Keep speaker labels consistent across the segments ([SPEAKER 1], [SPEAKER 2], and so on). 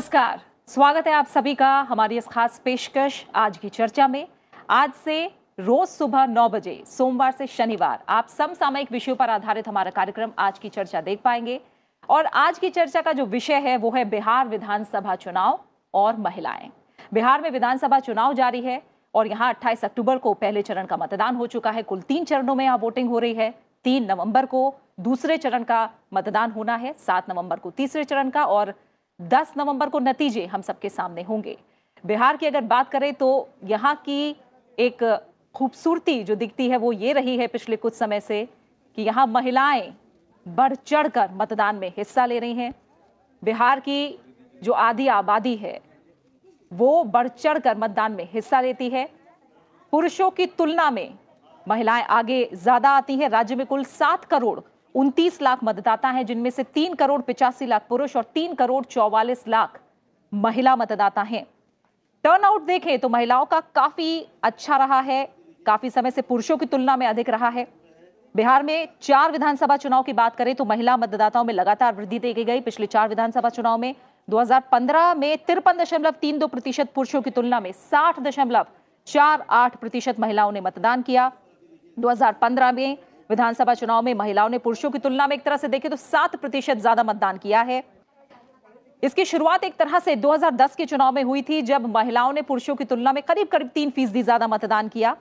[SPEAKER 1] नमस्कार। स्वागत है आप सभी का हमारी इस खास पेशकश आज की चर्चा में। आज से रोज सुबह नौ बजे, सोमवार से शनिवार, आप समसामयिक विषयों पर आधारित हमारा कार्यक्रम आज की चर्चा देख पाएँगे। और आज की चर्चा का जो विषय है, वो है बिहार विधानसभा चुनाव और महिलाएँ। बिहार में विधानसभा चुनाव जारी है और यहाँ 28 अक्टूबर को पहले चरण का मतदान हो चुका है। कुल तीन चरणों में यहाँ वोटिंग हो रही है। तीन नवंबर को दूसरे चरण का मतदान होना है, सात नवंबर को तीसरे चरण का और दस नवंबर को नतीजे हम सबके सामने होंगे। बिहार की अगर बात करें तो यहाँ की एक खूबसूरती जो दिखती है वो ये रही है पिछले कुछ समय से कि यहाँ महिलाएँ बढ़ चढ़ कर मतदान में हिस्सा ले रही हैं। बिहार की जो आधी आबादी है, वो बढ़ चढ़ कर मतदान में हिस्सा लेती है। पुरुषों की तुलना में महिलाएँ आगे ज़्यादा आती हैं। राज्य में कुल सात करोड़ उनतीस लाख मतदाता हैं, जिनमें से तीन करोड़ पिचासी लाख पुरुष और तीन करोड़ चौवालीस लाख महिला मतदाता हैं। टर्नआउट देखें तो महिलाओं का काफ़ी अच्छा रहा है, काफ़ी समय से पुरुषों की तुलना में अधिक रहा है। बिहार में चार विधानसभा चुनाव की बात करें तो महिला मतदाताओं में लगातार वृद्धि देखी गई। पिछले चार विधानसभा चुनाव में 2015 में तिरपन दशमलव तीन दो प्रतिशत पुरुषों की तुलना में साठ दशमलव चार आठ प्रतिशत महिलाओं ने मतदान किया। 2015 में विधानसभा चुनाव में महिलाओं ने पुरुषों की तुलना में एक तरह से देखें तो सात प्रतिशत ज़्यादा मतदान किया है। इसकी शुरुआत एक तरह से 2010 के चुनाव में हुई थी, जब महिलाओं ने पुरुषों की तुलना में करीब करीब तीन फ़ीसदी ज़्यादा मतदान किया।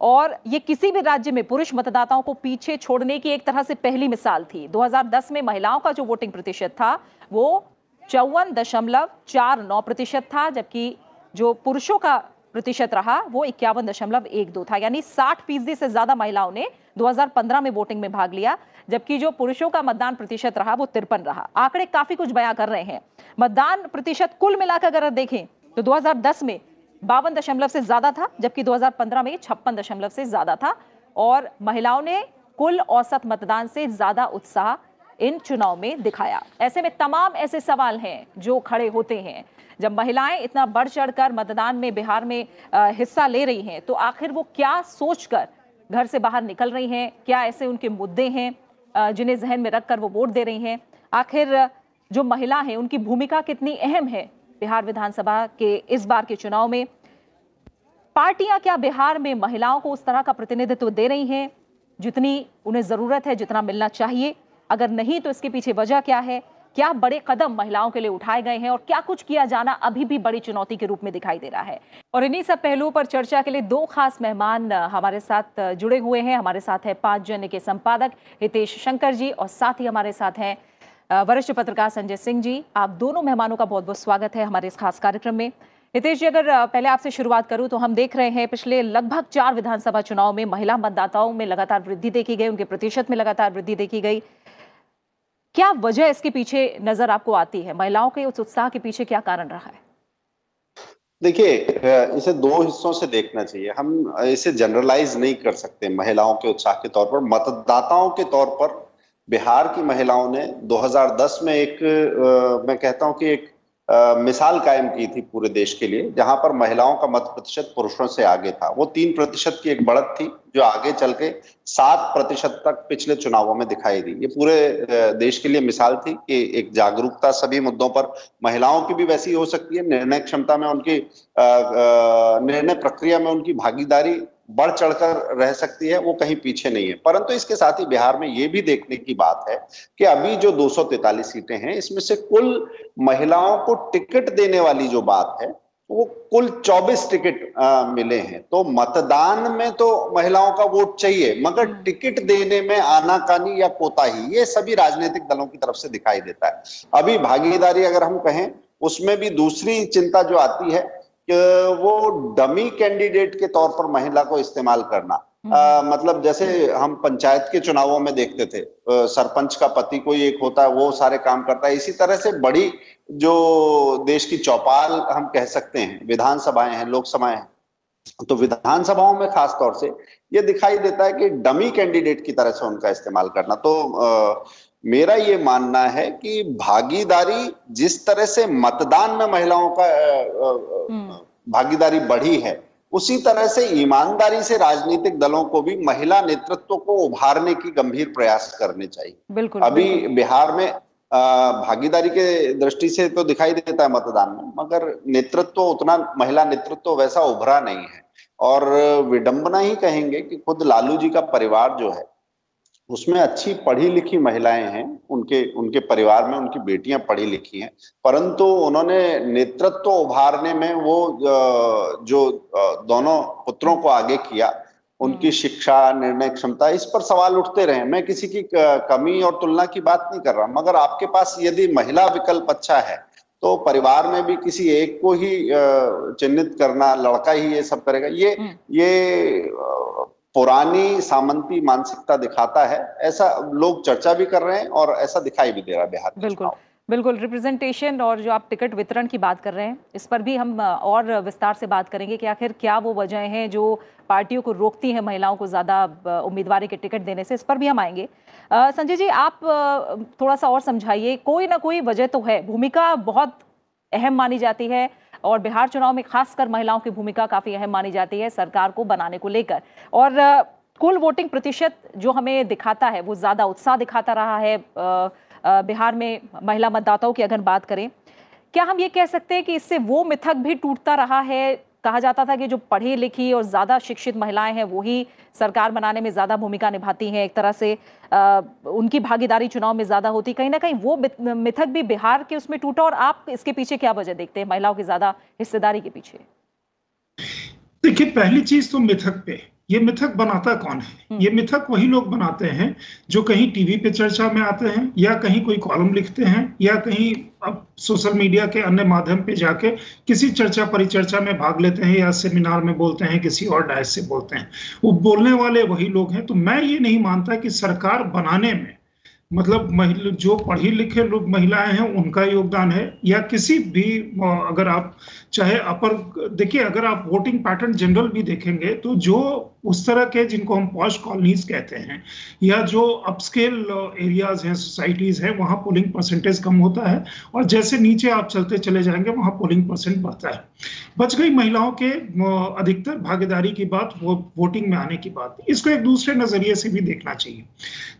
[SPEAKER 1] और ये किसी भी राज्य में पुरुष मतदाताओं को पीछे छोड़ने की एक तरह से पहली मिसाल थी। 2010 में महिलाओं का जो वोटिंग प्रतिशत था, वो चौवन दशमलव चार नौ प्रतिशत था, जबकि जो पुरुषों का प्रतिशत रहा, वो इक्यावन दशमलव एक दो था। यानी साठ फ़ीसदी से ज़्यादा महिलाओं ने 2015 में वोटिंग में भाग लिया, जबकि जो पुरुषों का मतदान प्रतिशत रहा, वो तिरपन रहा। आंकड़े काफ़ी कुछ बयां कर रहे हैं। मतदान प्रतिशत कुल मिलाकर अगर देखें तो 2010 में बावन दशमलव से ज़्यादा था, जबकि 2015 में छप्पन दशमलव से ज़्यादा था। और महिलाओं ने कुल औसत मतदान से ज़्यादा उत्साह इन चुनाव में दिखाया। ऐसे में तमाम ऐसे सवाल हैं जो खड़े होते हैं। जब महिलाएँ इतना बढ़ चढ़कर मतदान में बिहार में हिस्सा ले रही हैं तो आखिर वो क्या सोचकर घर से बाहर निकल रही हैं? क्या ऐसे उनके मुद्दे हैं जिन्हें जहन में रखकर वो वोट दे रही हैं? आखिर, जो महिला हैं, उनकी भूमिका कितनी अहम है बिहार विधानसभा के इस बार के चुनाव में? पार्टियाँ क्या बिहार में महिलाओं को उस तरह का प्रतिनिधित्व दे रही हैं, जितनी उन्हें ज़रूरत है, जितना मिलना चाहिए? अगर नहीं तो इसके पीछे वजह क्या है? क्या बड़े कदम महिलाओं के लिए उठाए गए हैं और क्या कुछ किया जाना अभी भी बड़ी चुनौती के रूप में दिखाई दे रहा है? और इन्हीं सब पहलुओं पर चर्चा के लिए दो खास मेहमान हमारे साथ जुड़े हुए हैं। हमारे साथ है पाँच जन के संपादक हितेश शंकर जी और साथ ही हमारे साथ हैं वरिष्ठ पत्रकार संजय सिंह जी। आप दोनों मेहमानों का बहुत बहुत स्वागत है हमारे इस खास कार्यक्रम में। हितेश जी, अगर पहले आपसे शुरुआत करूँ तो हम देख रहे हैं पिछले लगभग चार विधानसभा चुनाव में महिला मतदाताओं में लगातार वृद्धि देखी गई, उनके प्रतिशत में लगातार वृद्धि देखी गई। क्या वजह इसके पीछे नज़र आपको आती है? महिलाओं के उस उत्साह के पीछे क्या कारण रहा है?
[SPEAKER 2] देखिए इसे दो हिस्सों से देखना चाहिए। हम इसे जनरलाइज नहीं कर सकते महिलाओं के उत्साह के तौर पर। मतदाताओं के तौर पर बिहार की महिलाओं ने 2010 में एक मैं कहता हूँ कि एक मिसाल कायम की थी पूरे देश के लिए, जहाँ पर महिलाओं का मत प्रतिशत पुरुषों से आगे था। वो तीन प्रतिशत की एक बढ़त थी, जो आगे चल के सात प्रतिशत तक पिछले चुनावों में दिखाई दी। ये पूरे देश के लिए मिसाल थी कि एक जागरूकता सभी मुद्दों पर महिलाओं की भी वैसी हो सकती है, निर्णय क्षमता में उनकी निर्णय प्रक्रिया में उनकी भागीदारी बढ़ चढ़कर रह सकती है वो कहीं पीछे नहीं है। परंतु इसके साथ ही बिहार में ये भी देखने की बात है कि अभी जो 243 सीटें हैं इसमें से कुल महिलाओं को टिकट देने वाली जो बात है वो कुल 24 टिकट आ, मिले हैं। तो मतदान में तो महिलाओं का वोट चाहिए मगर हम्म। टिकट देने में आनाकानी या कोताही ये सभी राजनीतिक दलों की तरफ़ से दिखाई देता है। अभी भागीदारी अगर हम कहें उसमें भी दूसरी चिंता जो आती है वो डमी कैंडिडेट के तौर पर महिला को इस्तेमाल करना। आ, हम्म। मतलब जैसे हम पंचायत के चुनावों में देखते थे सरपंच का पति कोई एक होता है वो सारे काम करता। है इसी तरह से बड़ी जो देश की चौपाल हम कह सकते हैं विधानसभाएँ हैं लोकसभाएँ हैं तो विधानसभाओं में खास तौर से ये दिखाई देता है कि डमी कैंडिडेट की तरह से उनका इस्तेमाल करना। तो आ, मेरा ये मानना है कि भागीदारी जिस तरह से मतदान में महिलाओं का हम्म। भागीदारी बढ़ी है उसी तरह से ईमानदारी से राजनीतिक दलों को भी महिला नेतृत्व को उभारने की गंभीर प्रयास करने चाहिए
[SPEAKER 1] बिल्कुल
[SPEAKER 2] अभी
[SPEAKER 1] बिल्कुल।
[SPEAKER 2] बिहार में भागीदारी के दृष्टि से तो दिखाई देता है मतदान में मगर नेतृत्व उतना महिला नेतृत्व वैसा उभरा नहीं है और विडंबना ही कहेंगे कि खुद लालू जी का परिवार जो है उसमें अच्छी पढ़ी लिखी महिलाएँ हैं उनके उनके परिवार में उनकी बेटियाँ पढ़ी लिखी हैं परंतु उन्होंने नेतृत्व उभारने में वो जो दोनों पुत्रों को आगे किया उनकी हम्म। शिक्षा निर्णय क्षमता इस पर सवाल उठते रहे मैं किसी की कमी और तुलना की बात नहीं कर रहा मगर आपके पास यदि महिला विकल्प अच्छा है तो परिवार में भी किसी एक को ही चिन्हित करना लड़का ही ये सब करेगा ये हम्म। ये पुरानी सामंती मानसिकता दिखाता है। ऐसा लोग चर्चा भी कर रहे हैं और ऐसा दिखाई भी दे रहा है बिहार
[SPEAKER 1] बिल्कुल बिल्कुल रिप्रेजेंटेशन और जो आप टिकट वितरण की बात कर रहे हैं इस पर भी हम और विस्तार से बात करेंगे कि आखिर क्या वो वजह हैं जो पार्टियों को रोकती हैं महिलाओं को ज़्यादा उम्मीदवारी के टिकट देने से इस पर भी हम आएँगे। संजय जी आप थोड़ा सा और समझाइए कोई ना कोई वजह तो है भूमिका बहुत अहम मानी जाती है और बिहार चुनाव में खासकर महिलाओं की भूमिका काफ़ी अहम मानी जाती है सरकार को बनाने को लेकर। और कुल वोटिंग प्रतिशत जो हमें दिखाता है, वो ज़्यादा उत्साह दिखाता रहा है बिहार में महिला मतदाताओं की अगर बात करें, क्या हम ये कह सकते हैं कि इससे वो मिथक भी टूटता रहा है कहा जाता था कि जो पढ़ी लिखी और ज़्यादा शिक्षित महिलाएँ हैं वो ही सरकार बनाने में ज़्यादा भूमिका निभाती हैं। एक तरह से आ, उनकी भागीदारी चुनाव में ज़्यादा होती। कहीं ना कहीं वो मिथक भी बिहार के उसमें टूटा और आप इसके पीछे क्या वजह देखते हैं महिलाओं की ज़्यादा हिस्सेदारी के पीछे?
[SPEAKER 3] देखिए पहली चीज़ तो मिथक पे ये मिथक बनाता कौन है? हम्म। ये मिथक वही लोग बनाते हैं जो कहीं टीवी पे चर्चा में आते हैं या कहीं कोई कॉलम लिखते हैं या कहीं अब सोशल मीडिया के अन्य माध्यम पे जाके किसी चर्चा परिचर्चा में भाग लेते हैं या सेमिनार में बोलते हैं किसी और डायस से बोलते हैं। वो बोलने वाले वही लोग हैं। तो मैं ये नहीं मानता कि सरकार बनाने में मतलब जो पढ़ी लिखे लोग महिलाएँ हैं उनका योगदान है या किसी भी अगर आप चाहे अपर देखिए अगर आप वोटिंग पैटर्न जनरल भी देखेंगे तो जो उस तरह के जिनको हम पॉश कॉलोनीज कहते हैं या जो अपस्केल एरियाज़ हैं सोसाइटीज हैं वहाँ पोलिंग परसेंटेज कम होता है और जैसे नीचे आप चलते चले जाएँगे वहाँ पोलिंग परसेंट बढ़ता है। बच गई महिलाओं के अधिकतर भागीदारी की बात वो वोटिंग में आने की बात। इसको एक दूसरे नज़रिए से भी देखना चाहिए।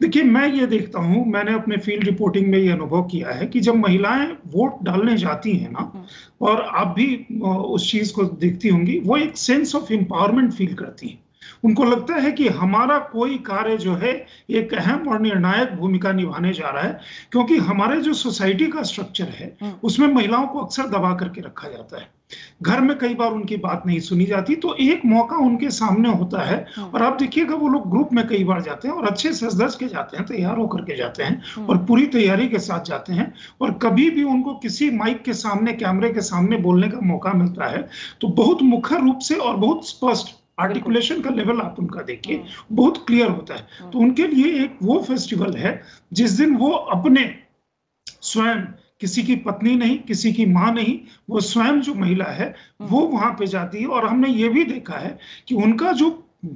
[SPEAKER 3] देखिए मैं ये देखता हूँ मैंने अपने फ़ील्ड रिपोर्टिंग में ये अनुभव किया है कि जब महिलाएँ वोट डालने जाती हैं ना हम्म। और आप भी उस चीज़ को देखती होंगी वो एक सेंस ऑफ़ एम्पावरमेंट फील करती हैं। उनको लगता है कि हमारा कोई कार्य जो है एक अहम और निर्णायक भूमिका निभाने जा रहा है क्योंकि हमारे जो सोसाइटी का स्ट्रक्चर है हम्म। उसमें महिलाओं को अक्सर दबा करके रखा जाता है घर में कई बार उनकी बात नहीं सुनी जाती तो एक मौका उनके सामने होता है हम्म। और आप देखिएगा वो लोग ग्रुप में कई बार जाते हैं और अच्छे से दस के जाते हैं तैयार होकर के जाते हैं हम्म। और पूरी तैयारी के साथ जाते हैं और कभी भी उनको किसी माइक के सामने कैमरे के सामने बोलने का मौका मिलता है तो बहुत मुखर रूप से और बहुत स्पष्ट आर्टिकुलेशन का लेवल आप उनका देखिए हम्म। बहुत क्लियर होता है हम्म। तो उनके लिए एक वो फेस्टिवल है जिस दिन वो अपने स्वयं किसी की पत्नी नहीं किसी की माँ नहीं वो स्वयं जो महिला है हम्म। वो वहाँ पे जाती है और हमने ये भी देखा है कि उनका जो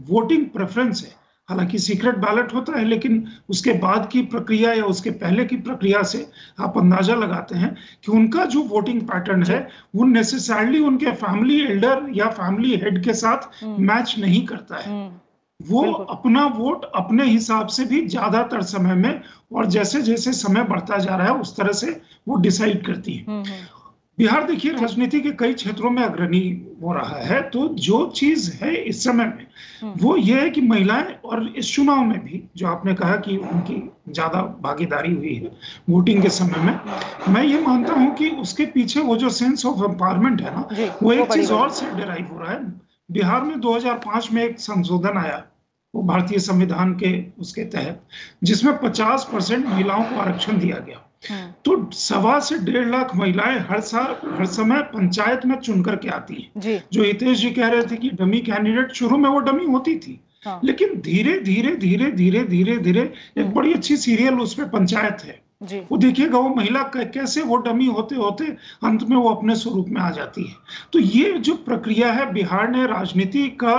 [SPEAKER 3] वोटिंग प्रेफरेंस है हालाँकि सीक्रेट बैलेट होता है लेकिन उसके बाद की प्रक्रिया या उसके पहले की प्रक्रिया से आप अंदाज़ा लगाते हैं कि उनका जो वोटिंग पैटर्न है वो नेसेसरली उनके फैमिली एल्डर या फैमिली हेड के साथ मैच हम्म। नहीं करता है हम्म। वो अपना वोट अपने हिसाब से भी ज़्यादातर समय में और जैसे जैसे समय बढ़ता जा रहा है उस तरह से वो डिसाइड करती है हम्म, बिहार देखिए राजनीति के कई क्षेत्रों में अग्रणी हो रहा है तो जो चीज़ है इस समय में हम्म। वो ये है कि महिलाएँ और इस चुनाव में भी जो आपने कहा कि उनकी ज़्यादा भागीदारी हुई है वोटिंग के समय में मैं ये मानता हूँ कि उसके पीछे वो जो सेंस ऑफ़ एम्पावरमेंट है ना वो एक चीज़ और से डिराइव हो रहा है बिहार में 2005 में एक संशोधन आया वो भारतीय संविधान के उसके तहत जिसमें 50 परसेंट महिलाओं को आरक्षण दिया गया। तो सवा से डेढ़ लाख महिलाएँ हर साल हर समय पंचायत में चुन करके आती है। जो। हितेश जी कह रहे थे कि डमी कैंडिडेट शुरू में वो डमी होती थी। हाँ। लेकिन धीरे धीरे धीरे धीरे धीरे धीरे एक हाँ। बड़ी अच्छी सीरियल उसमें पंचायत है। वो देखिएगा वो महिला कैसे वो डमी होते होते अंत में वो अपने स्वरूप में आ जाती है। तो ये जो प्रक्रिया है बिहार ने राजनीति का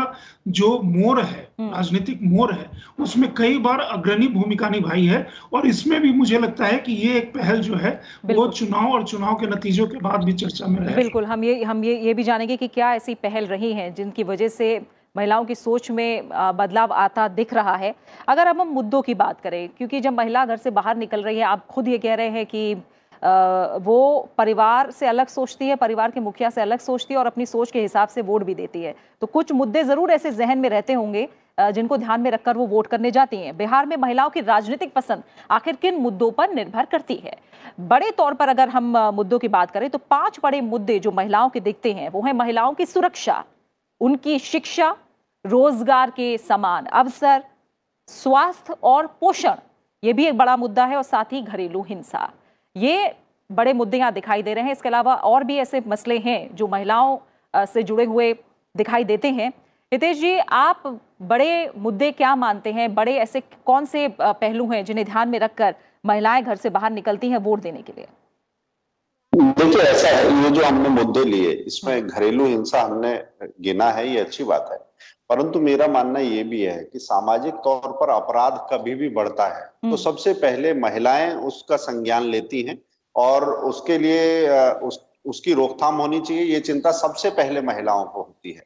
[SPEAKER 3] जो मोर है हम्म। राजनीतिक मोर है उसमें कई बार अग्रणी भूमिका निभाई है और इसमें भी मुझे लगता है कि ये एक पहल जो है वो चुनाव और चुनाव के नतीजों के बाद भी चर्चा में रहे।
[SPEAKER 1] बिल्कुल हम ये हम ये ये भी जानेंगे कि क्या ऐसी पहल रही है जिनकी वजह से महिलाओं की सोच में बदलाव आता दिख रहा है। अगर अब हम मुद्दों की बात करें, क्योंकि जब महिला घर से बाहर निकल रही है, आप खुद ये कह रहे हैं कि वो परिवार से अलग सोचती है, परिवार के मुखिया से अलग सोचती है और अपनी सोच के हिसाब से वोट भी देती है। तो कुछ मुद्दे ज़रूर ऐसे जहन में रहते होंगे जिनको ध्यान में रखकर वो वोट करने जाती हैं। बिहार में महिलाओं की राजनीतिक पसंद आखिर किन मुद्दों पर निर्भर करती है? बड़े तौर पर अगर हम मुद्दों की बात करें तो पाँच बड़े मुद्दे जो महिलाओं के दिखते हैं, वो है महिलाओं की सुरक्षा। उनकी शिक्षा रोज़गार के समान अवसर, स्वास्थ्य और पोषण, ये भी एक बड़ा मुद्दा है और साथ ही घरेलू हिंसा। ये बड़े मुद्दे यहाँ दिखाई दे रहे हैं। इसके अलावा और भी ऐसे मसले हैं जो महिलाओं से जुड़े हुए दिखाई देते हैं। हितेश जी, आप बड़े मुद्दे क्या मानते हैं? बड़े ऐसे कौन से पहलू हैं जिन्हें ध्यान में रखकर महिलाएँ घर से बाहर निकलती हैं वोट देने के लिए?
[SPEAKER 2] देखिए ऐसा है ये जो हमने मुद्दे लिए इसमें घरेलू हिंसा हमने गिना है ये अच्छी बात है। परंतु मेरा मानना ये भी है कि सामाजिक तौर पर अपराध कभी भी बढ़ता है। तो हम्म। सबसे पहले महिलाएँ उसका संज्ञान लेती हैं और उसके लिए उस उसकी रोकथाम होनी चाहिए ये चिंता सबसे पहले महिलाओं को होती है।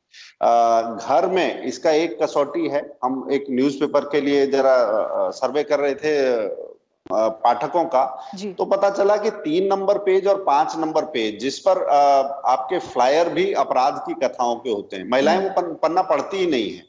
[SPEAKER 2] घर में इसका एक कसौटी है हम एक न्यूज़पेपर के लिए जरा सर्वे कर रहे थे पाठकों का तो पता चला कि तीन नंबर पेज और पाँच नंबर पेज जिस पर आपके फ्लायर भी अपराध की कथाओं के होते हैं। महिलाएँ वो पन्ना पढ़ती ही नहीं है।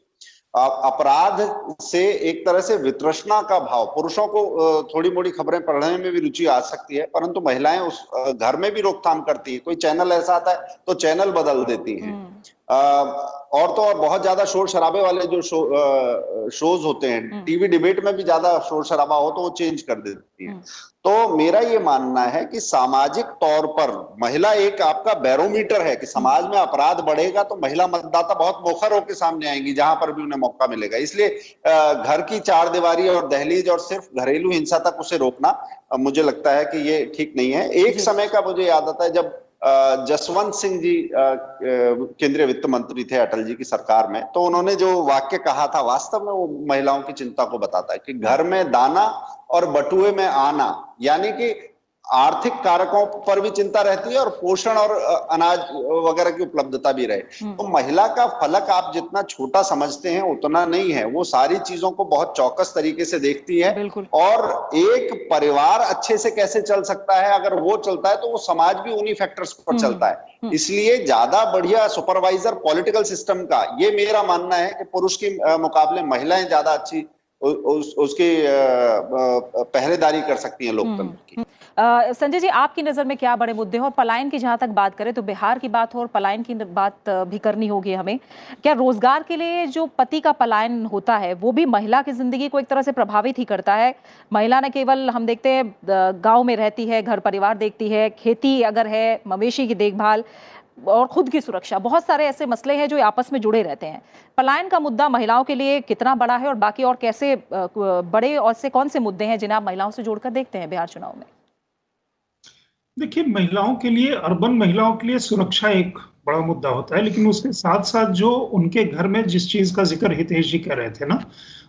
[SPEAKER 2] अपराध से एक तरह से वित्रष्णा का भाव पुरुषों को थोड़ी मोड़ी खबरें पढ़ने में भी रुचि आ सकती है परंतु महिलाएँ उस घर में भी रोकथाम करती है। कोई चैनल ऐसा आता है तो चैनल बदल देती हैं। हम्म। और तो और बहुत ज़्यादा शोर शराबे वाले जो शो, आ, शोज़ होते हैं हम्म। टीवी डिबेट में भी ज़्यादा शोर शराबा हो तो वो चेंज कर देती है। हम्म। तो मेरा ये मानना है कि सामाजिक तौर पर महिला एक आपका बैरोमीटर है कि समाज में अपराध बढ़ेगा तो महिला मतदाता बहुत मोखर होकर सामने आएँगी जहाँ पर भी उन्हें मौका मिलेगा। इसलिए घर की चार दीवारी और दहलीज और सिर्फ़ घरेलू हिंसा तक उसे रोकना मुझे लगता है कि ये ठीक नहीं है। एक समय का मुझे याद आता है जब जसवंत सिंह जी केंद्रीय वित्त मंत्री थे अटल जी की सरकार में तो उन्होंने जो वाक्य कहा था, वास्तव में वो महिलाओं की चिंता को बताता है कि घर में दाना और बटुए में आना, यानी कि आर्थिक कारकों पर भी चिंता रहती है और पोषण और अनाज वगैरह की उपलब्धता भी रहे हम्म। तो महिला का फलक आप जितना छोटा समझते हैं उतना नहीं है वो सारी चीज़ों को बहुत चौकस तरीके से देखती है और एक परिवार अच्छे से कैसे चल सकता है अगर वो चलता है तो वो समाज भी उन्हीं फैक्टर्स पर हम्म। चलता है हम्म। इसलिए ज़्यादा बढ़िया सुपरवाइजर पॉलिटिकल सिस्टम का ये मेरा मानना है कि पुरुष के मुकाबले महिलाएँ ज़्यादा अच्छी उस, उसकी पहरेदारी कर सकती हैं लोकतंत्र की
[SPEAKER 1] संजय जी, आपकी नज़र में क्या बड़े मुद्दे हैं? और पलायन की जहाँ तक बात करें तो बिहार की बात हो और पलायन की बात भी करनी होगी हमें। क्या रोज़गार के लिए जो पति का पलायन होता है, वो भी महिला की ज़िंदगी को एक तरह से प्रभावित ही करता है? महिला न केवल, हम देखते हैं गाँव में रहती है, घर परिवार देखती है, खेती अगर है, मवेशी की देखभाल और खुद की सुरक्षा, बहुत सारे ऐसे मसले हैं जो आपस में जुड़े रहते हैं। पलायन का मुद्दा महिलाओं के लिए कितना बड़ा है और बाकी और कैसे बड़े और से कौन से मुद्दे हैं जिन्हें आप महिलाओं से जोड़कर देखते हैं बिहार चुनाव में?
[SPEAKER 3] देखिए महिलाओं के लिए अर्बन महिलाओं के लिए सुरक्षा एक बड़ा मुद्दा होता है लेकिन उसके साथ साथ जो उनके घर में जिस चीज़ का ज़िक्र हितेश जी कह रहे थे ना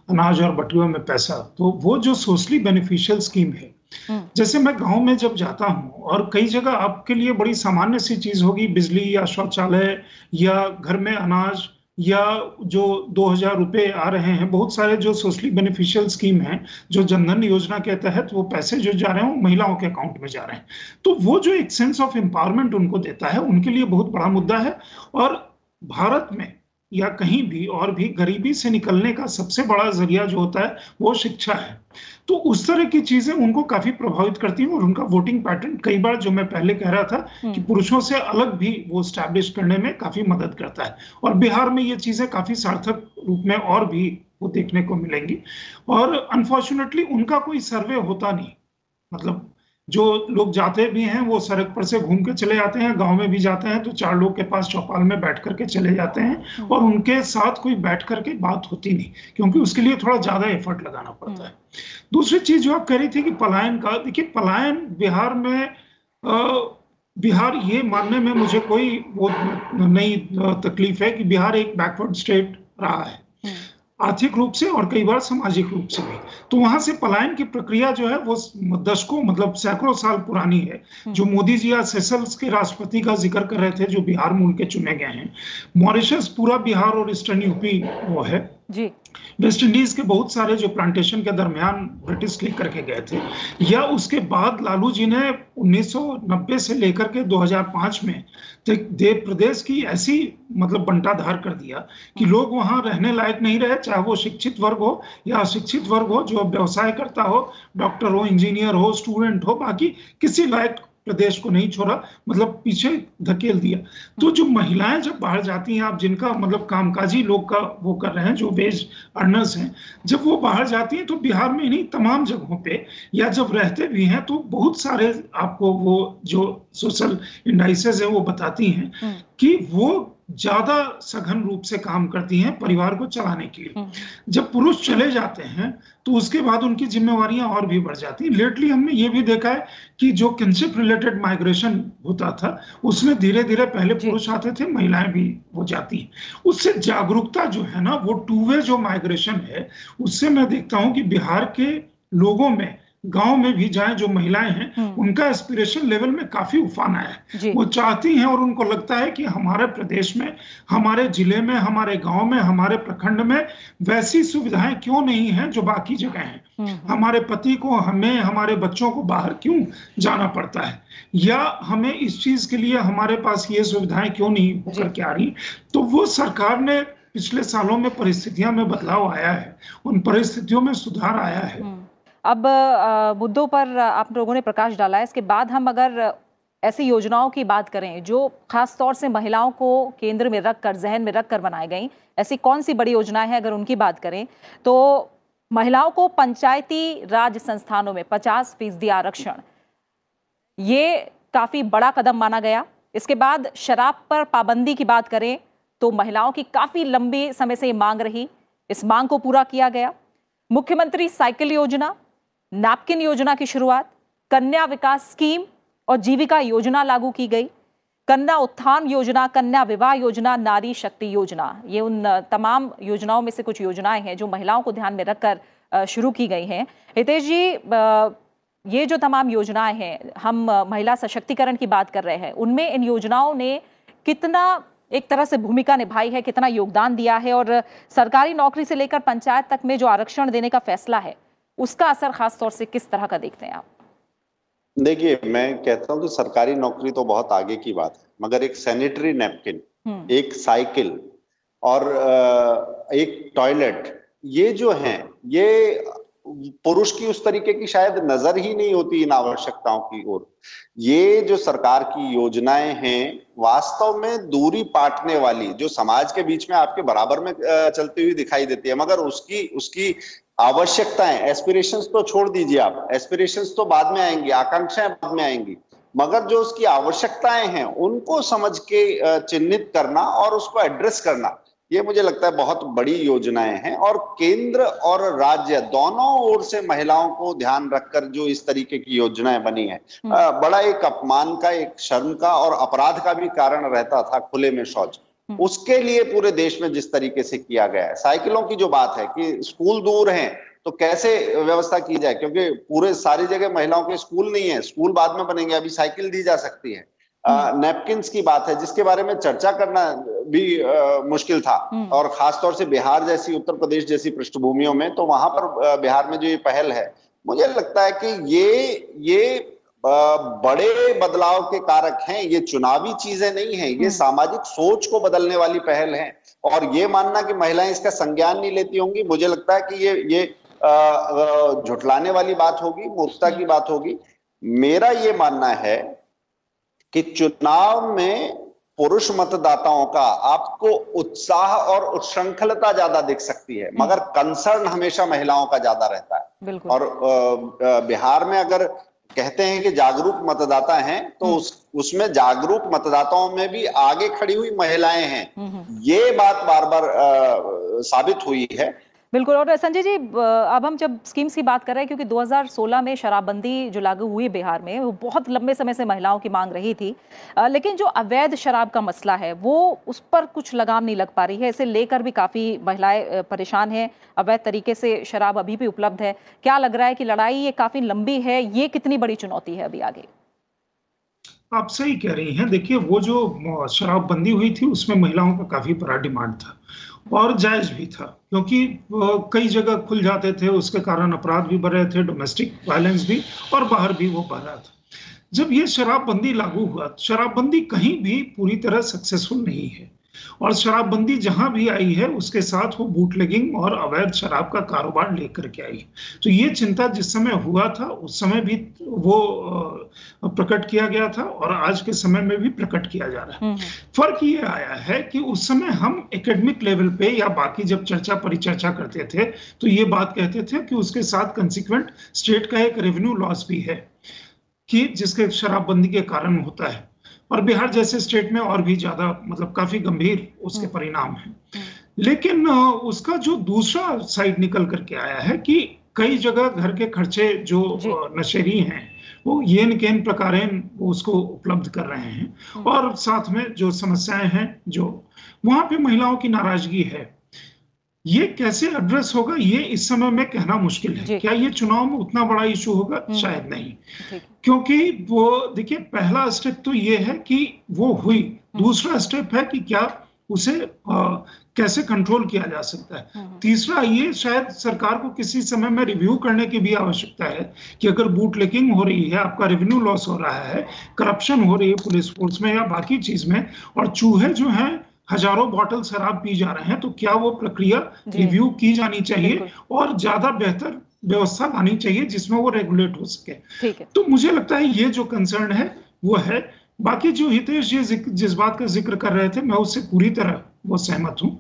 [SPEAKER 3] अनाज और बटुए में पैसा तो वो जो सोशली बेनिफिशियल स्कीम है हम्म। जैसे मैं गाँव में जब जाता हूँ और कई जगह आपके लिए बड़ी सामान्य सी चीज़ होगी बिजली या शौचालय या घर में अनाज या जो दो हज़ार रुपये आ रहे हैं, बहुत सारे जो सोशली बेनिफिशियल स्कीम है, जो जनधन योजना के तहत वो पैसे जो जा रहे हैं, वो महिलाओं के अकाउंट में जा रहे हैं। तो वो जो एक सेंस ऑफ़ एम्पावरमेंट उनको देता है, उनके लिए बहुत बड़ा मुद्दा है। और भारत में या कहीं भी और भी गरीबी से निकलने का सबसे बड़ा ज़रिया जो होता है वो शिक्षा है। तो उस तरह की चीज़ें उनको काफ़ी प्रभावित करती हैं और उनका वोटिंग पैटर्न कई बार जो मैं पहले कह रहा था कि हम्म। पुरुषों से अलग भी वो स्टैब्लिश करने में काफ़ी मदद करता है। और बिहार में ये चीज़ें काफ़ी सार्थक रूप में और भी वो देखने को मिलेंगी। और अनफॉर्चुनेटली उनका कोई सर्वे होता नहीं। मतलब जो लोग जाते भी हैं वो सड़क पर से घूम के चले जाते हैं गाँव में भी जाते हैं तो चार लोग के पास चौपाल में बैठ करके चले जाते हैं हम्म। और उनके साथ कोई बैठ करके बात होती नहीं क्योंकि उसके लिए थोड़ा ज़्यादा एफर्ट लगाना पड़ता है हम्म। दूसरी चीज़ जो आप कह रही थी कि पलायन का देखिए पलायन बिहार में आ, बिहार ये मानने में मुझे कोई वो नई तकलीफ़ है कि बिहार एक बैकवर्ड स्टेट रहा है। आर्थिक रूप से और कई बार सामाजिक रूप से भी। तो वहाँ से पलायन की प्रक्रिया जो है वो दशकों मतलब सैकड़ों साल पुरानी है। जो मोदी जी आज सेसल्स के राष्ट्रपति का ज़िक्र कर रहे थे जो बिहार मूल के चुने गए हैं। मॉरिशस पूरा बिहार और ईस्टर्न यूपी वो है।
[SPEAKER 1] जी।
[SPEAKER 3] वेस्ट इंडीज के बहुत सारे जो प्लांटेशन के दरमियान ब्रिटिश लिख करके गए थे। या उसके बाद लालू जी ने 1990 से लेकर के 2005 में देव प्रदेश की ऐसी मतलब बंटाधार कर दिया कि लोग वहाँ रहने लायक नहीं रहे, चाहे वो शिक्षित वर्ग हो या अशिक्षित वर्ग हो, जो व्यवसाय करता हो डॉक्टर हो इंजीनियर हो स्टूडेंट हो, बाकी किसी लायक प्रदेश को नहीं छोड़ा मतलब पीछे धकेल दिया तो जो महिलाएँ जब बाहर जाती हैं आप जिनका मतलब कामकाजी लोग का वो कर रहे हैं जो वेज अर्नर्स हैं जब वो बाहर जाती हैं तो बिहार में नहीं तमाम जगहों पे या जब रहते भी हैं तो बहुत सारे आपको वो जो सोशल इंडाइसेस है वो बताती हैं हम्म। कि वो ज़्यादा सघन रूप से काम करती हैं परिवार को चलाने के लिए। हम्म। जब पुरुष चले जाते हैं तो उसके बाद उनकी जिम्मेवारियाँ और भी बढ़ जाती हैं। लेटली हमने ये भी देखा है कि जो किनशिप रिलेटेड माइग्रेशन होता था उसमें धीरे धीरे पहले पुरुष आते थे महिलाएँ भी हो जाती हैं। उससे जागरूकता जो है ना वो टू वे जो माइग्रेशन है उससे मैं देखता हूँ कि बिहार के लोगों में गाँव में भी जाए जो महिलाएँ हैं हम्म। उनका एस्पिरेशन लेवल में काफ़ी उफान आया है। वो चाहती हैं और उनको लगता है कि हमारे प्रदेश में हमारे ज़िले में हमारे गाँव में हमारे प्रखंड में वैसी सुविधाएँ क्यों नहीं है जो बाकी जगह हैं? हम्म, हम्म। हमारे पति को हमें हमारे बच्चों को बाहर क्यों जाना पड़ता है? या हमें इस चीज़ के लिए हमारे पास ये सुविधाएँ क्यों नहीं होकर के आ रही? तो वो सरकार ने पिछले सालों में परिस्थितियाँ में बदलाव आया है। उन परिस्थितियों में सुधार आया है।
[SPEAKER 1] अब मुद्दों पर आप लोगों ने प्रकाश डाला है। इसके बाद हम अगर ऐसी योजनाओं की बात करें, जो खास तौर से महिलाओं को केंद्र में रख कर जहन में रख कर बनाई गई, ऐसी कौन सी बड़ी योजनाएँ हैं अगर उनकी बात करें तो महिलाओं को पंचायती राज संस्थानों में 50 फ़ीसदी आरक्षण, ये काफ़ी बड़ा कदम माना गया। इसके बाद शराब पर पाबंदी की बात करें तो महिलाओं की काफ़ी लंबे समय से ये मांग रही। इस मांग को पूरा किया गया। मुख्यमंत्री साइकिल योजना नैपकिन योजना की शुरुआत, कन्या विकास स्कीम और जीविका योजना लागू की गई। कन्या उत्थान योजना, कन्या विवाह योजना, नारी शक्ति योजना, ये उन तमाम योजनाओं में से कुछ योजनाएँ हैं जो महिलाओं को ध्यान में रखकर शुरू की गई हैं। हितेश जी ये जो तमाम योजनाएँ हैं, हम महिला सशक्तिकरण की बात कर रहे हैं, उनमें इन योजनाओं ने कितना एक तरह से भूमिका निभाई है, कितना योगदान दिया है और सरकारी नौकरी से लेकर पंचायत तक में जो आरक्षण देने का फैसला है उसका असर खास तौर से किस तरह का देखते हैं आप
[SPEAKER 2] देखिए मैं कहता हूँ कि सरकारी नौकरी तो बहुत आगे की बात है मगर एक सैनिटरी नैपकिन हम्म। एक साइकिल और एक टॉयलेट ये जो हैं ये पुरुष की उस तरीके की शायद नज़र ही नहीं होती इन आवश्यकताओं की ओर ये जो सरकार की योजनाएँ हैं वास्तव में दूरी पाटने वाली जो समाज के बीच में आपके बराबर में चलती हुई दिखाई देती है मगर उसकी उसकी आवश्यकताएँ एस्पिरेशंस तो छोड़ दीजिए आप एस्पिरेशंस तो बाद में आएँगी आकांक्षाएँ बाद में आएँगी मगर जो उसकी आवश्यकताएँ हैं उनको समझ के चिन्हित करना और उसको एड्रेस करना ये मुझे लगता है बहुत बड़ी योजनाएँ हैं और केंद्र और राज्य दोनों ओर से महिलाओं को ध्यान रखकर जो इस तरीके की योजनाएँ बनी है हम्म। बड़ा एक अपमान का एक शर्म का और अपराध का भी कारण रहता था खुले में शौच। उसके लिए पूरे देश में जिस तरीके से किया गया है साइकिलों की जो बात है कि स्कूल दूर हैं तो कैसे व्यवस्था की जाए क्योंकि पूरे सारी जगह महिलाओं के स्कूल नहीं है स्कूल बाद में बनेंगे अभी साइकिल दी जा सकती है नेपकिन हम्म। की बात है जिसके बारे में चर्चा करना भी आ, मुश्किल था हम्म। और खासतौर से बिहार जैसी उत्तर प्रदेश जैसी पृष्ठभूमियों में तो वहाँ पर बिहार में जो ये पहल है मुझे लगता है कि ये ये बड़े बदलाव के कारक हैं ये चुनावी चीज़ें नहीं है ये हम्म। सामाजिक सोच को बदलने वाली पहल है और ये मानना कि महिलाएँ इसका संज्ञान नहीं लेती होंगी मुझे लगता है कि ये ये झुटलाने वाली बात होगी मूर्खता की बात होगी मेरा ये मानना है कि चुनाव में पुरुष मतदाताओं का आपको उत्साह और उच्छृंखलता ज़्यादा दिख सकती है हम्म। मगर कंसर्न हमेशा महिलाओं का ज़्यादा रहता है और बिहार में अगर कहते हैं कि जागरूक मतदाता हैं तो हम्म। उस उसमें जागरूक मतदाताओं में भी आगे खड़ी हुई महिलाएँ हैं हम्म, हम्म। ये बात बार बार आ, साबित हुई है
[SPEAKER 1] बिल्कुल, और संजय जी अब हम जब स्कीम्स की बात कर रहे हैं, क्योंकि 2016 में शराबबंदी जो लागू हुई बिहार में, वो बहुत लंबे समय से महिलाओं की मांग रही थी। लेकिन जो अवैध शराब का मसला है, वो उस पर कुछ लगाम नहीं लग पा रही है। इसे लेकर भी काफ़ी महिलाएँ परेशान हैं। अवैध तरीके से शराब अभी भी उपलब्ध है। क्या लग रहा है कि लड़ाई ये काफ़ी लंबी है? ये कितनी बड़ी चुनौती है अभी आगे?
[SPEAKER 3] आप सही कह रही हैं। देखिए, वो जो शराबबंदी हुई थी, उसमें महिलाओं का काफ़ी बड़ा डिमांड था। और जायज़ भी था, क्योंकि कई जगह खुल जाते थे, उसके कारण अपराध भी बढ़ रहे थे डोमेस्टिक वायलेंस भी, और बाहर भी वो बढ़ रहा था। जब ये शराबबंदी लागू हुआ, शराबबंदी कहीं भी पूरी तरह सक्सेसफुल नहीं है। और शराबबंदी जहाँ भी आई है उसके साथ वो बूटलेगिंग और अवैध शराब का कारोबार लेकर के आई। तो ये चिंता जिस समय हुआ था उस समय भी वो प्रकट किया गया था और आज के समय में भी प्रकट किया जा रहा है। हम्म, हम्म। फ़र्क ये आया है कि उस समय हम एकेडमिक लेवल पे या बाकी जब चर्चा परिचर्चा करते थे तो ये बात कहते थे कि उसके साथ कंसिक्वेंट स्टेट का एक रेवेन्यू लॉस भी है कि जिसके शराबबंदी के कारण होता है। और बिहार जैसे स्टेट में और भी ज़्यादा मतलब काफ़ी गंभीर उसके हम्म। परिणाम हैं हम्म। लेकिन उसका जो दूसरा साइड निकल करके आया है कि कई जगह घर के खर्चे जो नशेरी हैं वो येन केन प्रकार वो उसको उपलब्ध कर रहे हैं हम्म। और साथ में जो समस्याएँ हैं जो वहाँ पे महिलाओं की नाराज़गी है ये कैसे एड्रेस होगा ये इस समय में कहना मुश्किल है। क्या ये चुनाव में उतना बड़ा इशू होगा? हम्म। शायद नहीं। क्योंकि वो देखिए पहला स्टेप तो ये है कि वो हुई। हम्म। दूसरा स्टेप है कि क्या उसे आ, कैसे कंट्रोल किया जा सकता है। हम्म। तीसरा ये शायद सरकार को किसी समय में रिव्यू करने की भी आवश्यकता है कि अगर बूट लेकिंग हो रही है आपका रेवेन्यू लॉस हो रहा है करप्शन हो रही है पुलिस फोर्स में या बाकी चीज़ में और चूहे जो हैं हज़ारों बॉटल शराब पी जा रहे हैं तो क्या वो प्रक्रिया रिव्यू की जानी चाहिए और ज़्यादा बेहतर व्यवस्था लानी चाहिए जिसमें वो रेगुलेट हो सके। तो मुझे लगता है ये जो कंसर्न है वो है। बाकी जो हितेश जी जिस बात का ज़िक्र कर रहे थे मैं उससे पूरी तरह वो सहमत हूँ।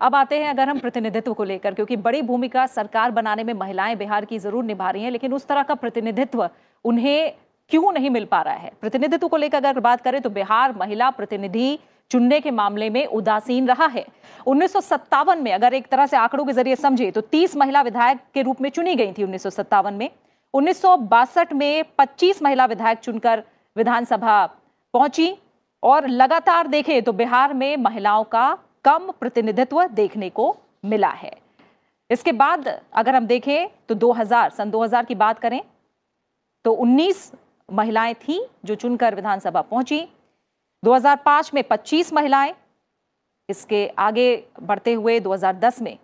[SPEAKER 1] अब आते हैं अगर हम प्रतिनिधित्व को लेकर क्योंकि बड़ी भूमिका सरकार बनाने में महिलाएँ बिहार की ज़रूर निभा रही हैं लेकिन उस तरह का प्रतिनिधित्व उन्हें क्यों नहीं मिल पा रहा है? प्रतिनिधित्व को लेकर अगर बात करें तो बिहार महिला प्रतिनिधि चुनने के मामले में उदासीन रहा है। उन्नीस सौ सत्तावन में अगर एक तरह से आंकड़ों के ज़रिए समझे तो 30 महिला विधायक के रूप में चुनी गई थी उन्नीस सौ सत्तावन में। उन्नीस सौ बासठ में 25 महिला विधायक चुनकर विधानसभा पहुँची और लगातार देखें तो बिहार में महिलाओं का कम प्रतिनिधित्व देखने को मिला है। इसके बाद अगर हम देखें तो 2000 सन 2000 की बात करें तो 19 महिलाएँ थीं जो चुनकर विधानसभा पहुँची। 2005 में 25 महिलाएँ, इसके आगे बढ़ते हुए 2010 में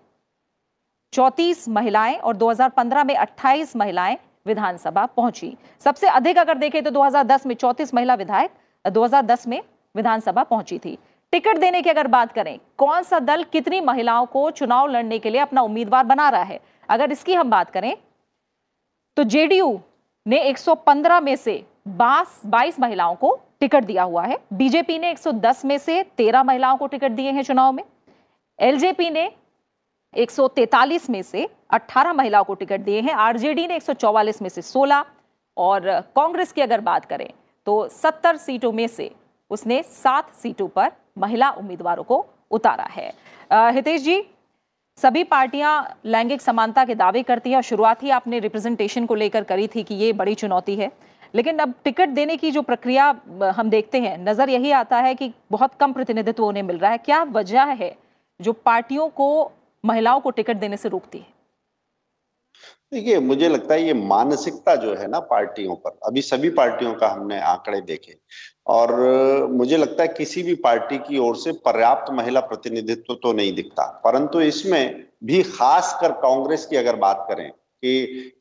[SPEAKER 1] 34 महिलाएँ और 2015 में 28 महिलाएँ विधानसभा पहुँची। सबसे अधिक अगर देखें तो 2010 में 34 महिला विधायक 2010 में विधानसभा पहुँची थी। टिकट देने की अगर बात करें, कौन सा दल कितनी महिलाओं को चुनाव लड़ने के लिए अपना उम्मीदवार बना रहा है? अगर इसकी हम बात करें तो जेडीयू ने 115 में से बाईस महिलाओं को टिकट दिया हुआ है। बीजेपी ने 110 में से 13 महिलाओं को टिकट दिए हैं चुनाव में। एलजेपी ने 143 में से 18 महिलाओं को टिकट दिए हैं। आरजेडी ने 144 में से 16 और कांग्रेस की अगर बात करें तो 70 सीटों में से उसने सात सीटों पर महिला उम्मीदवारों को उतारा है। हितेश जी, सभी पार्टियाँ लैंगिक समानता के दावे करती हैं और शुरुआत ही आपने रिप्रेजेंटेशन को लेकर करी थी कि ये बड़ी चुनौती है। लेकिन अब टिकट देने की जो प्रक्रिया हम देखते हैं, नज़र यही आता है कि बहुत कम प्रतिनिधित्व उन्हें मिल रहा है। क्या वजह है जो पार्टियों को, महिलाओं को टिकट देने से रोकती है?
[SPEAKER 2] देखिए, मुझे लगता है ये मानसिकता जो है ना पार्टियों पर, अभी सभी पार्टियों का हमने आंकड़े देखे। और मुझे लगता है किसी भी पार्टी की ओर से पर्याप्त महिला प्रतिनिधित्व तो नहीं दिखता। परंतु इसमें भी खास कर कांग्रेस की अगर बात करें कि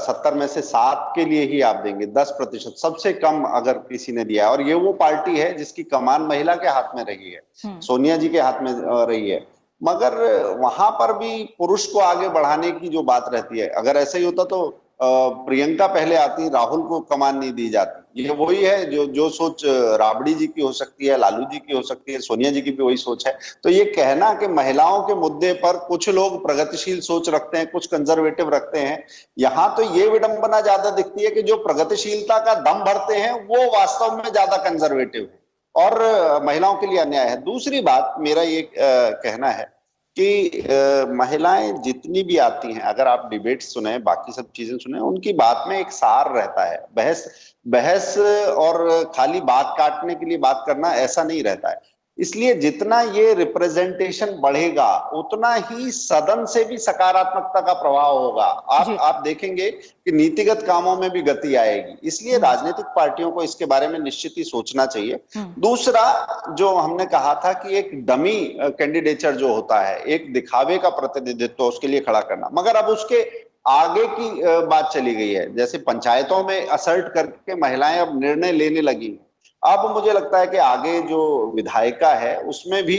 [SPEAKER 2] सत्तर में से सात के लिए ही आप देंगे दस प्रतिशत सबसे कम अगर किसी ने दिया और ये वो पार्टी है जिसकी कमान महिला के हाथ में रही है हम्म। सोनिया जी के हाथ में रही है मगर वहाँ पर भी पुरुष को आगे बढ़ाने की जो बात रहती है अगर ऐसे ही होता तो प्रियंका पहले आती, राहुल को कमान नहीं दी जाती। ये वही है जो जो सोच राबड़ी जी की हो सकती है, लालू जी की हो सकती है, सोनिया जी की भी वही सोच है। तो ये कहना कि महिलाओं के मुद्दे पर कुछ लोग प्रगतिशील सोच रखते हैं, कुछ कंजर्वेटिव रखते हैं। यहाँ तो ये विडंबना ज़्यादा दिखती है कि जो प्रगतिशीलता का दम भरते हैं, वो वास्तव में ज़्यादा कंजर्वेटिव है। और महिलाओं के लिए अन्याय है। दूसरी बात, मेरा ये कहना है कि महिलाएँ जितनी भी आती हैं, अगर आप डिबेट सुने, बाकी सब चीज़ें सुने, उनकी बात में एक सार रहता है। बहस बहस और खाली बात काटने के लिए बात करना ऐसा नहीं रहता है। इसलिए जितना ये रिप्रेजेंटेशन बढ़ेगा उतना ही सदन से भी सकारात्मकता का प्रभाव होगा। आप आप देखेंगे कि नीतिगत कामों में भी गति आएगी। इसलिए हम्म। राजनीतिक पार्टियों को इसके बारे में निश्चित ही सोचना चाहिए। हम्म। दूसरा जो हमने कहा था कि एक डमी कैंडिडेचर जो होता है एक दिखावे का प्रतिनिधित्व उसके लिए खड़ा करना। मगर अब उसके आगे की बात चली गई है। जैसे पंचायतों में असर्ट करके महिलाएँ अब निर्णय लेने लगी अब मुझे लगता है कि आगे जो विधायिका है उसमें भी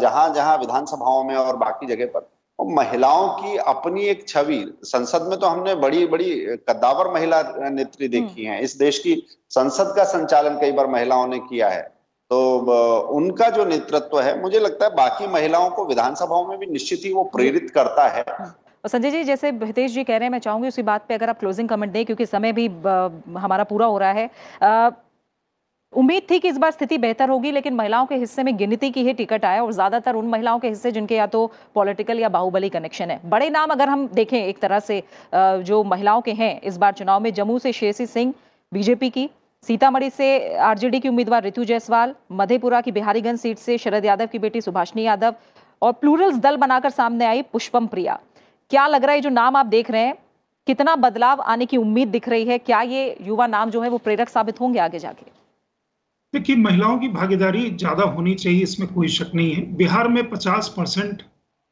[SPEAKER 2] जहाँ जहाँ विधानसभाओं में और बाकी जगह पर महिलाओं की अपनी एक छवि संसद में तो हमने बड़ी बड़ी कद्दावर महिला नेत्री देखी हम्म। है। इस देश की संसद का संचालन कई बार महिलाओं ने किया है। तो उनका जो नेतृत्व है मुझे लगता है बाकी महिलाओं को विधानसभाओं में भी निश्चित ही वो प्रेरित करता है।
[SPEAKER 1] हाँ। और संजय जी जैसे हितेश जी कह रहे हैं मैं चाहूँगी उसी बात पे अगर आप क्लोजिंग कमेंट दें क्योंकि समय भी हमारा पूरा हो रहा है। उम्मीद थी कि इस बार स्थिति बेहतर होगी, लेकिन महिलाओं के हिस्से में गिनती की ही टिकट आया और ज़्यादातर उन महिलाओं के हिस्से जिनके या तो पॉलिटिकल या बाहुबली कनेक्शन है। बड़े नाम अगर हम देखें एक तरह से जो महिलाओं के हैं, इस बार चुनाव में जम्मू से शेषी सिंह, बीजेपी की, सीतामढ़ी से आरजेडी की उम्मीदवार ऋतु जायसवाल, मधेपुरा की बिहारीगंज सीट से शरद यादव की बेटी सुभाषनी यादव और प्लूरल्स दल बनाकर सामने आई पुष्पम प्रिया। क्या लग रहा है जो नाम आप देख रहे हैं, कितना बदलाव आने की उम्मीद दिख रही है? क्या ये युवा नाम जो है वो प्रेरक साबित होंगे आगे जाके?
[SPEAKER 3] देखिए, महिलाओं की भागीदारी ज़्यादा होनी चाहिए, इसमें कोई शक नहीं है। बिहार में 50 परसेंट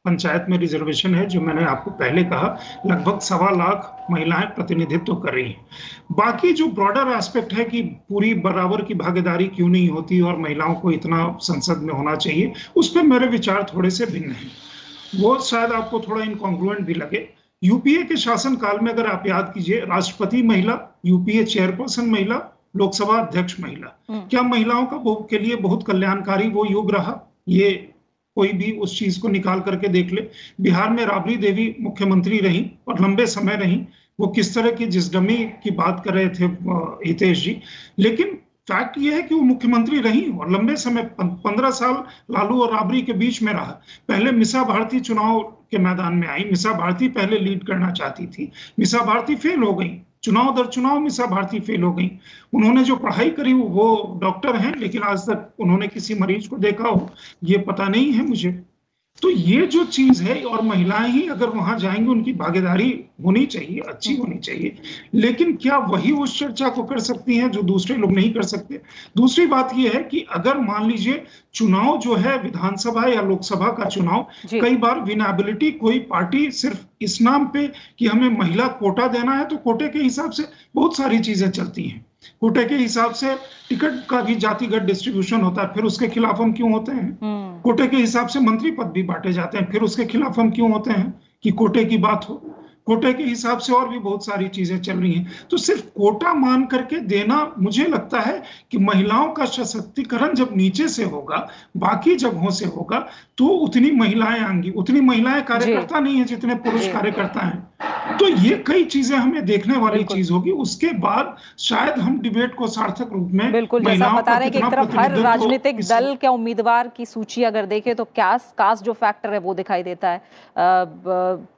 [SPEAKER 3] पंचायत में रिजर्वेशन है, जो मैंने आपको पहले कहा। लगभग सवा लाख महिलाएँ प्रतिनिधित्व कर रही हैं। बाकी जो ब्रॉडर एस्पेक्ट है कि पूरी बराबर की भागीदारी क्यों नहीं होती और महिलाओं को इतना संसद में होना चाहिए, उस पर मेरे विचार थोड़े से भिन्न हैं। वो शायद आपको थोड़ा इनकॉन्ग्रुएंट भी लगे। यूपीए के शासन काल में अगर आप याद कीजिए, राष्ट्रपति महिला, यूपीए चेयरपर्सन महिला लोकसभा अध्यक्ष महिला। क्या महिलाओं का के लिए बहुत कल्याणकारी वो युग रहा? ये कोई भी उस चीज़ को निकाल करके देख ले। बिहार में राबड़ी देवी मुख्यमंत्री रही और लंबे समय रही। वो किस तरह की जिस डमी की बात कर रहे थे हितेश जी? लेकिन फैक्ट ये है कि वो मुख्यमंत्री रही और लंबे समय पंद्रह साल लालू और राबड़ी के बीच में रहा। पहले मिसा भारती चुनाव के मैदान में आई। मिसा भारती पहले लीड करना चाहती थी। मिसा भारती फेल हो गई। चुनाव दर चुनाव में सब भारती फेल हो गई। उन्होंने जो पढ़ाई करी वो डॉक्टर हैं, लेकिन आज तक उन्होंने किसी मरीज़ को देखा हो, ये पता नहीं है मुझे। तो ये जो चीज़ है और महिलाएँ ही अगर वहाँ जाएँगी उनकी भागीदारी होनी चाहिए अच्छी होनी चाहिए। लेकिन क्या वही उस चर्चा को कर सकती हैं जो दूसरे लोग नहीं कर सकते? दूसरी बात यह है कि अगर मान लीजिए चुनाव जो है विधानसभा या लोकसभा का चुनाव कई बार विनाबिलिटी कोई पार्टी सिर्फ़ इस नाम पे कि हमें महिला कोटा देना है तो कोटे के हिसाब से बहुत सारी चीज़ें चलती हैं। कोटे के हिसाब से टिकट का भी जातिगत डिस्ट्रीब्यूशन होता है फिर उसके खिलाफ हम क्यों होते हैं? हम्म। कोटे के हिसाब से मंत्री पद भी बांटे जाते हैं। फिर उसके खिलाफ हम क्यों होते हैं कि कोटे की बात हो? कोटे के हिसाब से और भी बहुत सारी चीज़ें चल रही हैं। तो सिर्फ़ कोटा मान करके देना मुझे लगता है कि महिलाओं का सशक्तिकरण जब नीचे से होगा बाकी जगहों से होगा तो उतनी महिलाएँ आएँगी। उतनी महिलाएँ कार्यकर्ता नहीं है जितने पुरुष कार्यकर्ता हैं। तो ये कई चीज़ें हमें देखने वाली चीज़ होगी। उसके बाद शायद हम डिबेट को सार्थक रूप में
[SPEAKER 1] बिल्कुल जैसा बता रहे हैं कि एक तरफ़ हर राजनीतिक दल के उम्मीदवार की सूची अगर देखें तो कैस कास्ट जो फैक्टर है वो दिखाई देता है।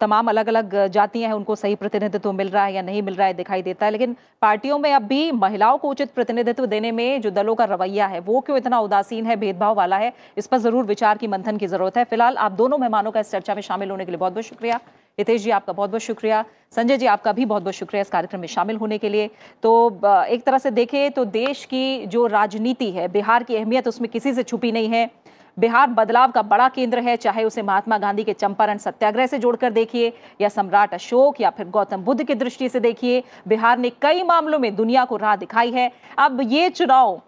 [SPEAKER 1] तमाम अलग अलग जातियाँ हैं उनको सही प्रतिनिधित्व मिल रहा है या नहीं मिल रहा है दिखाई देता है। लेकिन पार्टियों में अब भी महिलाओं को उचित प्रतिनिधित्व देने में जो दलों का रवैया है वो क्यों इतना उदासीन है भेदभाव वाला है इस पर ज़रूर विचार की मंथन की ज़रूरत है। फ़िलहाल आप दोनों मेहमानों का इस चर्चा में शामिल होने के लिए बहुत बहुत शुक्रिया। हितेश जी, आपका बहुत बहुत शुक्रिया। संजय जी, आपका भी बहुत बहुत शुक्रिया इस कार्यक्रम में शामिल होने के लिए। तो एक तरह से देखें तो देश की जो राजनीति है, बिहार की अहमियत उसमें किसी से छुपी नहीं है। बिहार बदलाव का बड़ा केंद्र है, चाहे उसे महात्मा गांधी के चंपारण सत्याग्रह से जोड़कर देखिए, या सम्राट अशोक, या फिर गौतम बुद्ध की दृष्टि से देखिए, बिहार ने कई मामलों में दुनिया को राह दिखाई है। अब ये चुनाव,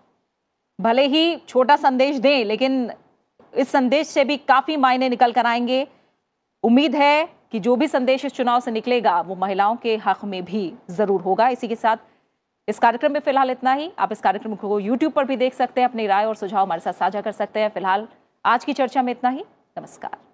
[SPEAKER 1] भले ही छोटा संदेश दें, लेकिन इस संदेश से भी काफ़ी मायने निकल कर आएँगे। उम्मीद है कि जो भी संदेश इस चुनाव से निकलेगा, वो महिलाओं के हक में भी ज़रूर होगा। इसी के साथ इस कार्यक्रम में फ़िलहाल इतना ही। आप इस कार्यक्रम को यूट्यूब पर भी देख सकते हैं, अपनी राय और सुझाव हमारे साथ साझा कर सकते हैं। फ़िलहाल आज की चर्चा में इतना ही। नमस्कार।